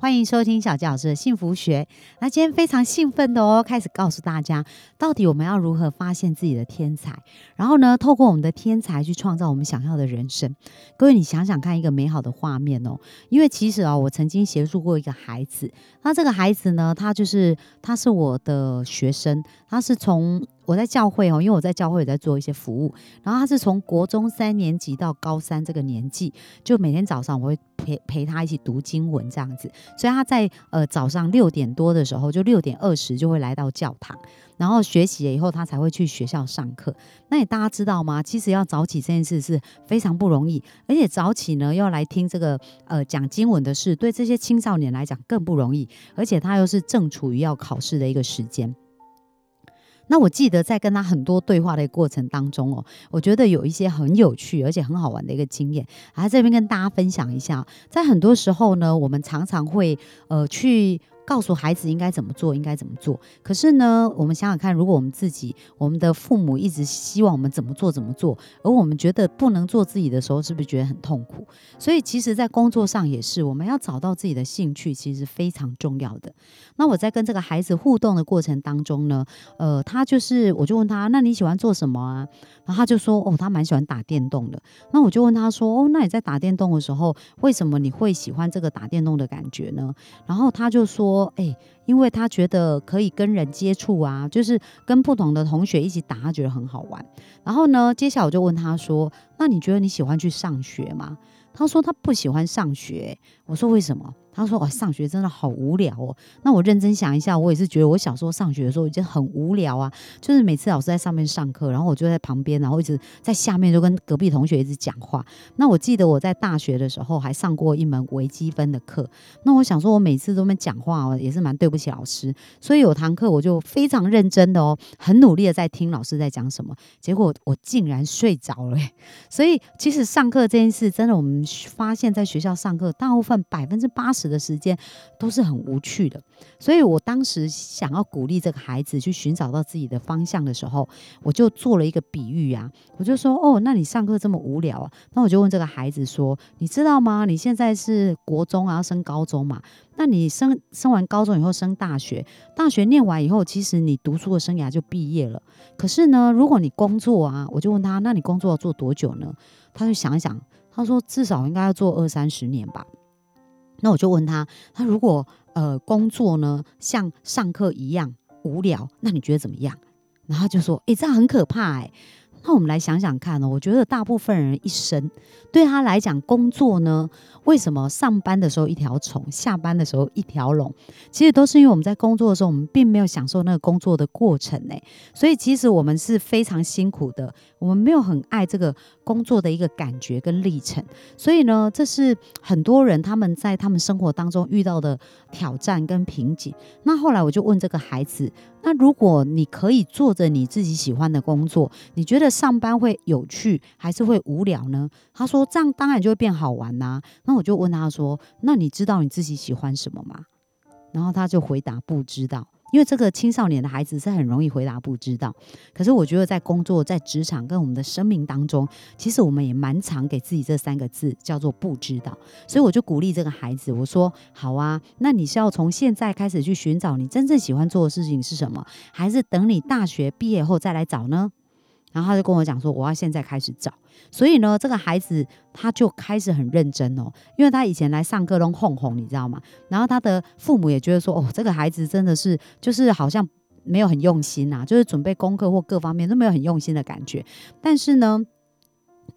欢迎收听小纪老师的幸福学。那今天非常兴奋的哦，开始告诉大家，到底我们要如何发现自己的天才，然后呢，透过我们的天才去创造我们想要的人生。各位，你想想看，一个美好的画面哦。因为其实啊，我曾经协助过一个孩子，那这个孩子呢，他就是他是我的学生，他是从我在教会哦，因为我在教会也在做一些服务，然后他是从国中三年级到高三这个年纪，就每天早上我会。陪陪他一起读经文这样子，所以他在呃早上六点多的时候，就六点二十就会来到教堂，然后学习了以后，他才会去学校上课。那你大家知道吗？其实要早起这件事是非常不容易，而且早起呢要来听这个呃讲经文的事，对这些青少年来讲更不容易，而且他又是正处于要考试的一个时间。那我记得在跟他很多对话的过程当中哦，我觉得有一些很有趣而且很好玩的一个经验，来这边跟大家分享一下。在很多时候呢，我们常常会呃去。告诉孩子应该怎么做，应该怎么做。可是呢，我们想想看，如果我们自己，我们的父母一直希望我们怎么做怎么做，而我们觉得不能做自己的时候，是不是觉得很痛苦？所以，其实，在工作上也是，我们要找到自己的兴趣，其实非常重要的。那我在跟这个孩子互动的过程当中呢，呃，他就是，我就问他，那你喜欢做什么啊？然后他就说，哦，他蛮喜欢打电动的。那我就问他说，哦，那你在打电动的时候，为什么你会喜欢这个打电动的感觉呢？然后他就说。说哎，因为他觉得可以跟人接触啊，就是跟不同的同学一起打，他觉得很好玩。然后呢，接下来我就问他说：“那你觉得你喜欢去上学吗？”他说他不喜欢上学。我说为什么？他说：“哦，上学真的好无聊哦。”那我认真想一下，我也是觉得我小时候上学的时候已经很无聊啊。就是每次老师在上面上课，然后我就在旁边，然后一直在下面就跟隔壁同学一直讲话。那我记得我在大学的时候还上过一门微积分的课。那我想说，我每次都没讲话哦，也是蛮对不起老师。所以有堂课我就非常认真的哦，很努力的在听老师在讲什么。结果我竟然睡着了。所以其实上课这件事，真的我们发现在学校上课，大部分百分之八十。时的时间都是很无趣的，所以我当时想要鼓励这个孩子去寻找到自己的方向的时候，我就做了一个比喻啊，我就说哦，那你上课这么无聊啊？那我就问这个孩子说，你知道吗？你现在是国中啊，要升高中嘛？那你升升完高中以后升大学，大学念完以后，其实你读书的生涯就毕业了。可是呢，如果你工作啊，我就问他，那你工作要做多久呢？他就想一想，他说至少应该要做二三十年吧。那我就问他，他如果呃工作呢像上课一样无聊，那你觉得怎么样？然后就说，诶，这样很可怕诶。那我们来想想看哦，我觉得大部分人一生对他来讲，工作呢，为什么上班的时候一条虫，下班的时候一条龙？其实都是因为我们在工作的时候，我们并没有享受那个工作的过程呢。所以其实我们是非常辛苦的，我们没有很爱这个工作的一个感觉跟历程。所以呢，这是很多人他们在他们生活当中遇到的挑战跟瓶颈。那后来我就问这个孩子。那如果你可以做着你自己喜欢的工作，你觉得上班会有趣还是会无聊呢？他说这样当然就会变好玩呐。那我就问他说：“那你知道你自己喜欢什么吗？”然后他就回答不知道。因为这个青少年的孩子是很容易回答不知道，可是我觉得在工作、在职场跟我们的生命当中，其实我们也蛮常给自己这三个字叫做不知道。所以我就鼓励这个孩子，我说：好啊，那你是要从现在开始去寻找你真正喜欢做的事情是什么，还是等你大学毕业后再来找呢？然后他就跟我讲说，我要现在开始找。所以呢，这个孩子他就开始很认真哦，因为他以前来上课都哄哄，你知道吗？然后他的父母也觉得说，哦，这个孩子真的是就是好像没有很用心呐，就是准备功课或各方面都没有很用心的感觉。但是呢。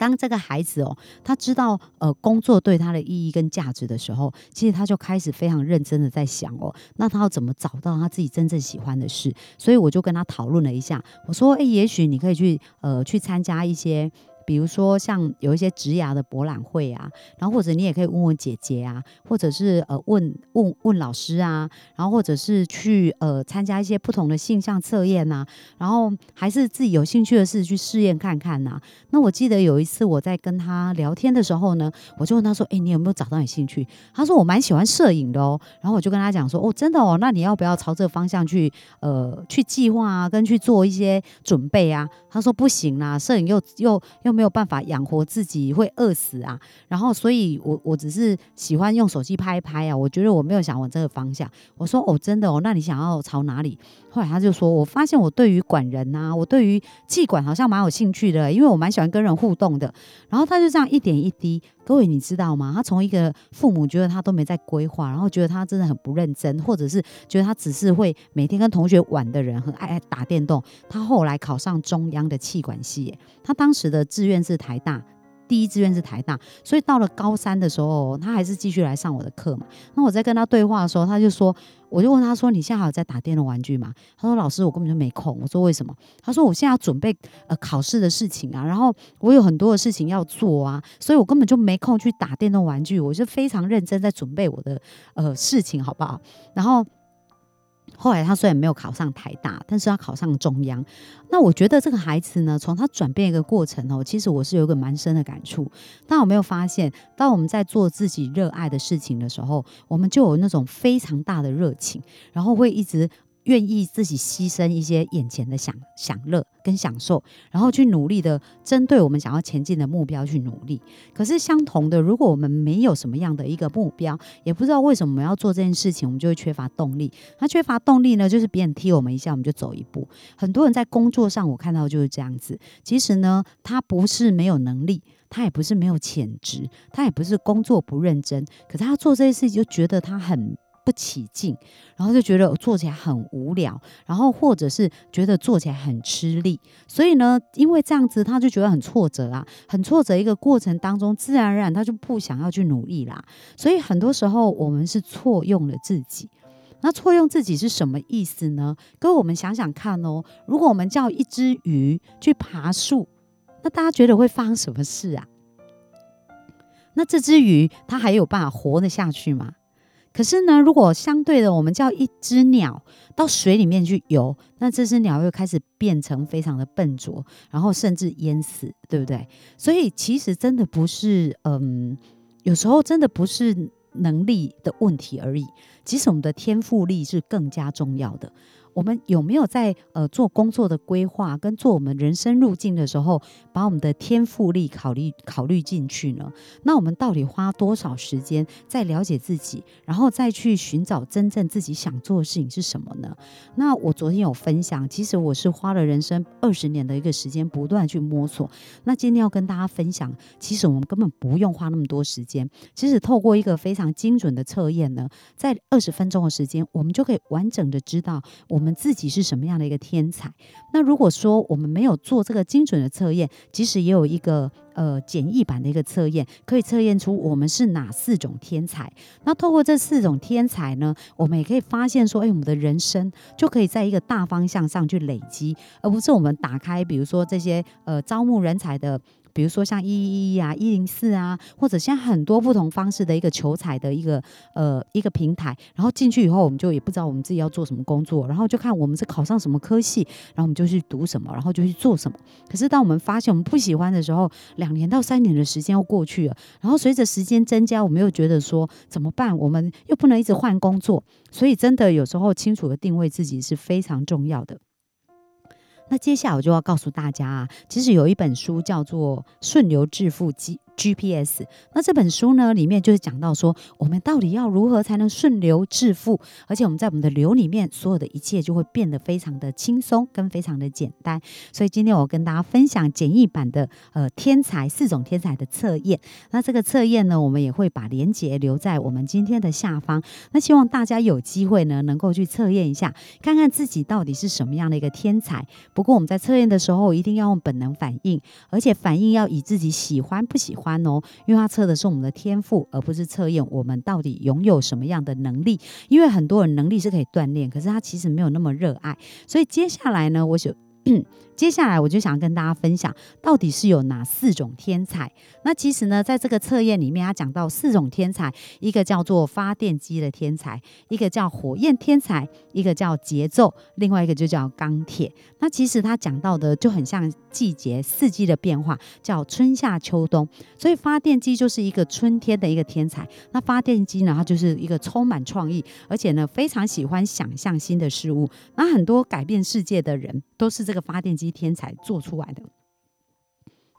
当这个孩子哦，他知道呃工作对他的意义跟价值的时候，其实他就开始非常认真的在想哦，那他要怎么找到他自己真正喜欢的事？所以我就跟他讨论了一下，我说，哎，也许你可以去呃去参加一些。比如说像有一些职涯的博览会啊，然后或者你也可以问问姐姐啊，或者是呃问问问老师啊，然后或者是去呃参加一些不同的性向测验呐，然后还是自己有兴趣的事去试验看看呐。那我记得有一次我在跟他聊天的时候呢，我就问他说：“哎，你有没有找到你兴趣？”他说：“我蛮喜欢摄影的哦。”然后我就跟他讲说：“哦，真的哦，那你要不要朝这个方向去呃去计划啊，跟去做一些准备啊？”他说：“不行啦，摄影又又又没没有办法养活自己，会饿死啊。”然后所以，我我只是喜欢用手机拍一拍啊，我觉得我没有想往这个方向。我说：“哦，真的哦，那你想要朝哪里？”后来他就说：“我发现我对于管人啊，我对于气管好像蛮有兴趣的，因为我蛮喜欢跟人互动的。”然后他就这样一点一滴，各位你知道吗？他从一个父母觉得他都没在规划，然后觉得他真的很不认真，或者是觉得他只是会每天跟同学玩的人，很爱打电动。他后来考上中央的气管系，他当时的志愿是台大。第一志愿是台大，所以到了高三的时候，他还是继续来上我的课嘛。那我在跟他对话的时候，他就说，我就问他说：“你现在还有在打电动玩具吗？”他说：“老师，我根本就没空。”我说：“为什么？”他说：“我现在要准备呃考试的事情啊，然后我有很多的事情要做啊，所以我根本就没空去打电动玩具。我就非常认真在准备我的呃事情，好不好？”然后。后来他虽然没有考上台大，但是他考上中央。那我觉得这个孩子呢，从他转变一个过程哦，其实我是有一个蛮深的感触。但我没有发现，当我们在做自己热爱的事情的时候，我们就有那种非常大的热情，然后会一直。愿意自己牺牲一些眼前的享享乐跟享受，然后去努力的针对我们想要前进的目标去努力。可是相同的，如果我们没有什么样的一个目标，也不知道为什么我们要做这件事情，我们就会缺乏动力。那缺乏动力呢，就是别人踢我们一下，我们就走一步。很多人在工作上，我看到就是这样子。其实呢，他不是没有能力，他也不是没有潜质，他也不是工作不认真，可是他做这些事情就觉得他很。不起劲，然后就觉得做起来很无聊，然后或者是觉得做起来很吃力，所以呢，因为这样子，他就觉得很挫折啊，很挫折。一个过程当中，自然而然他就不想要去努力啦。所以很多时候，我们是错用了自己。那错用自己是什么意思呢？各位，我们想想看哦，如果我们叫一只鱼去爬树，那大家觉得会发生什么事啊？那这只鱼它还有办法活得下去吗？可是呢，如果相对的，我们叫一只鸟到水里面去游，那这只鸟又开始变成非常的笨拙，然后甚至淹死，对不对？所以其实真的不是，嗯，有时候真的不是能力的问题而已，其实我们的天赋力是更加重要的。我们有没有在呃做工作的规划跟做我们人生路径的时候，把我们的天赋力考虑考虑进去呢？那我们到底花多少时间在了解自己，然后再去寻找真正自己想做的事情是什么呢？那我昨天有分享，其实我是花了人生二十年的一个时间，不断去摸索。那今天要跟大家分享，其实我们根本不用花那么多时间，其实透过一个非常精准的测验呢，在二十分钟的时间，我们就可以完整的知道我。我们自己是什么样的一个天才？那如果说我们没有做这个精准的测验，即使也有一个呃简易版的一个测验，可以测验出我们是哪四种天才。那透过这四种天才呢，我们也可以发现说，哎，我们的人生就可以在一个大方向上去累积，而不是我们打开，比如说这些呃招募人才的。比如说像一一一啊、一零四啊，或者像很多不同方式的一个求财的一个呃一个平台，然后进去以后，我们就也不知道我们自己要做什么工作，然后就看我们是考上什么科系，然后我们就去读什么，然后就去做什么。可是当我们发现我们不喜欢的时候，两年到三年的时间又过去了，然后随着时间增加，我们又觉得说怎么办？我们又不能一直换工作，所以真的有时候清楚的定位自己是非常重要的。那接下来我就要告诉大家啊，其实有一本书叫做《顺流致富记》。GPS，那这本书呢，里面就是讲到说，我们到底要如何才能顺流致富，而且我们在我们的流里面，所有的一切就会变得非常的轻松跟非常的简单。所以今天我跟大家分享简易版的呃天才四种天才的测验。那这个测验呢，我们也会把链接留在我们今天的下方。那希望大家有机会呢，能够去测验一下，看看自己到底是什么样的一个天才。不过我们在测验的时候，一定要用本能反应，而且反应要以自己喜欢不喜欢。哦，因为它测的是我们的天赋，而不是测验我们到底拥有什么样的能力。因为很多人能力是可以锻炼，可是他其实没有那么热爱。所以接下来呢，我就 接下来我就想跟大家分享，到底是有哪四种天才？那其实呢，在这个测验里面，他讲到四种天才，一个叫做发电机的天才，一个叫火焰天才，一个叫节奏，另外一个就叫钢铁。那其实他讲到的就很像季节四季的变化，叫春夏秋冬。所以发电机就是一个春天的一个天才。那发电机呢，它就是一个充满创意，而且呢非常喜欢想象新的事物。那很多改变世界的人，都是这个发电机。天才做出来的。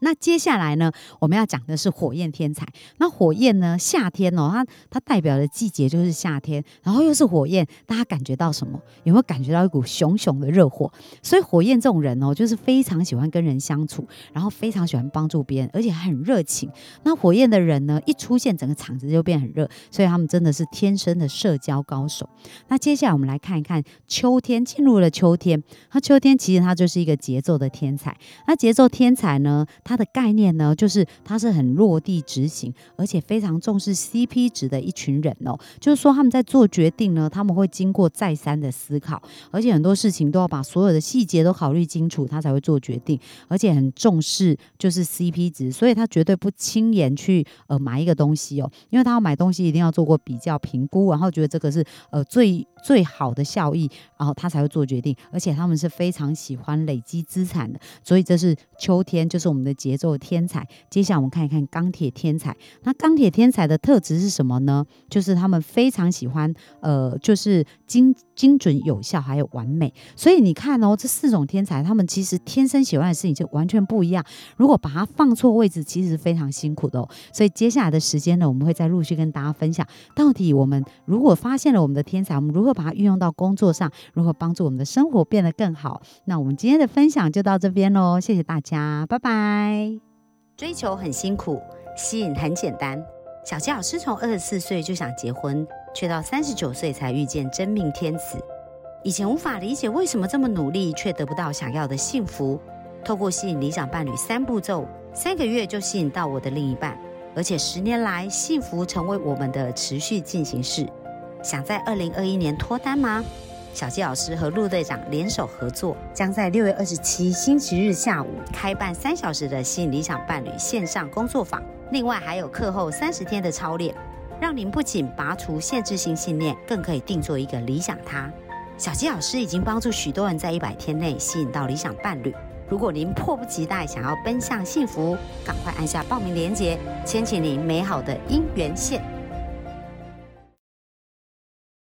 那接下来呢，我们要讲的是火焰天才。那火焰呢，夏天哦，它它代表的季节就是夏天，然后又是火焰，大家感觉到什么？有没有感觉到一股熊熊的热火？所以火焰这种人哦，就是非常喜欢跟人相处，然后非常喜欢帮助别人，而且很热情。那火焰的人呢，一出现，整个场子就变很热，所以他们真的是天生的社交高手。那接下来我们来看一看秋天，进入了秋天，那秋天其实它就是一个节奏的天才。那节奏天才呢？它的概念呢，就是它是很落地执行，而且非常重视 CP 值的一群人哦。就是说他们在做决定呢，他们会经过再三的思考，而且很多事情都要把所有的细节都考虑清楚，他才会做决定，而且很重视就是 CP 值，所以他绝对不轻言去呃买一个东西哦，因为他要买东西一定要做过比较评估，然后觉得这个是呃最最好的效益，然后他才会做决定。而且他们是非常喜欢累积资产的，所以这是秋天，就是我们的。节奏天才，接下来我们看一看钢铁天才。那钢铁天才的特质是什么呢？就是他们非常喜欢，呃，就是精精准有效，还有完美。所以你看哦，这四种天才，他们其实天生喜欢的事情就完全不一样。如果把它放错位置，其实非常辛苦的哦。所以接下来的时间呢，我们会再陆续跟大家分享，到底我们如果发现了我们的天才，我们如何把它运用到工作上，如何帮助我们的生活变得更好。那我们今天的分享就到这边喽，谢谢大家，拜拜。追求很辛苦，吸引很简单。小吉老师从二十四岁就想结婚，却到三十九岁才遇见真命天子。以前无法理解为什么这么努力却得不到想要的幸福。透过吸引理想伴侣三步骤，三个月就吸引到我的另一半，而且十年来幸福成为我们的持续进行式。想在二零二一年脱单吗？小鸡老师和陆队长联手合作，将在六月二十七星期日下午开办三小时的吸引理想伴侣线上工作坊。另外还有课后三十天的操练，让您不仅拔除限制性信念，更可以定做一个理想他。小鸡老师已经帮助许多人在一百天内吸引到理想伴侣。如果您迫不及待想要奔向幸福，赶快按下报名链接，牵起您美好的姻缘线。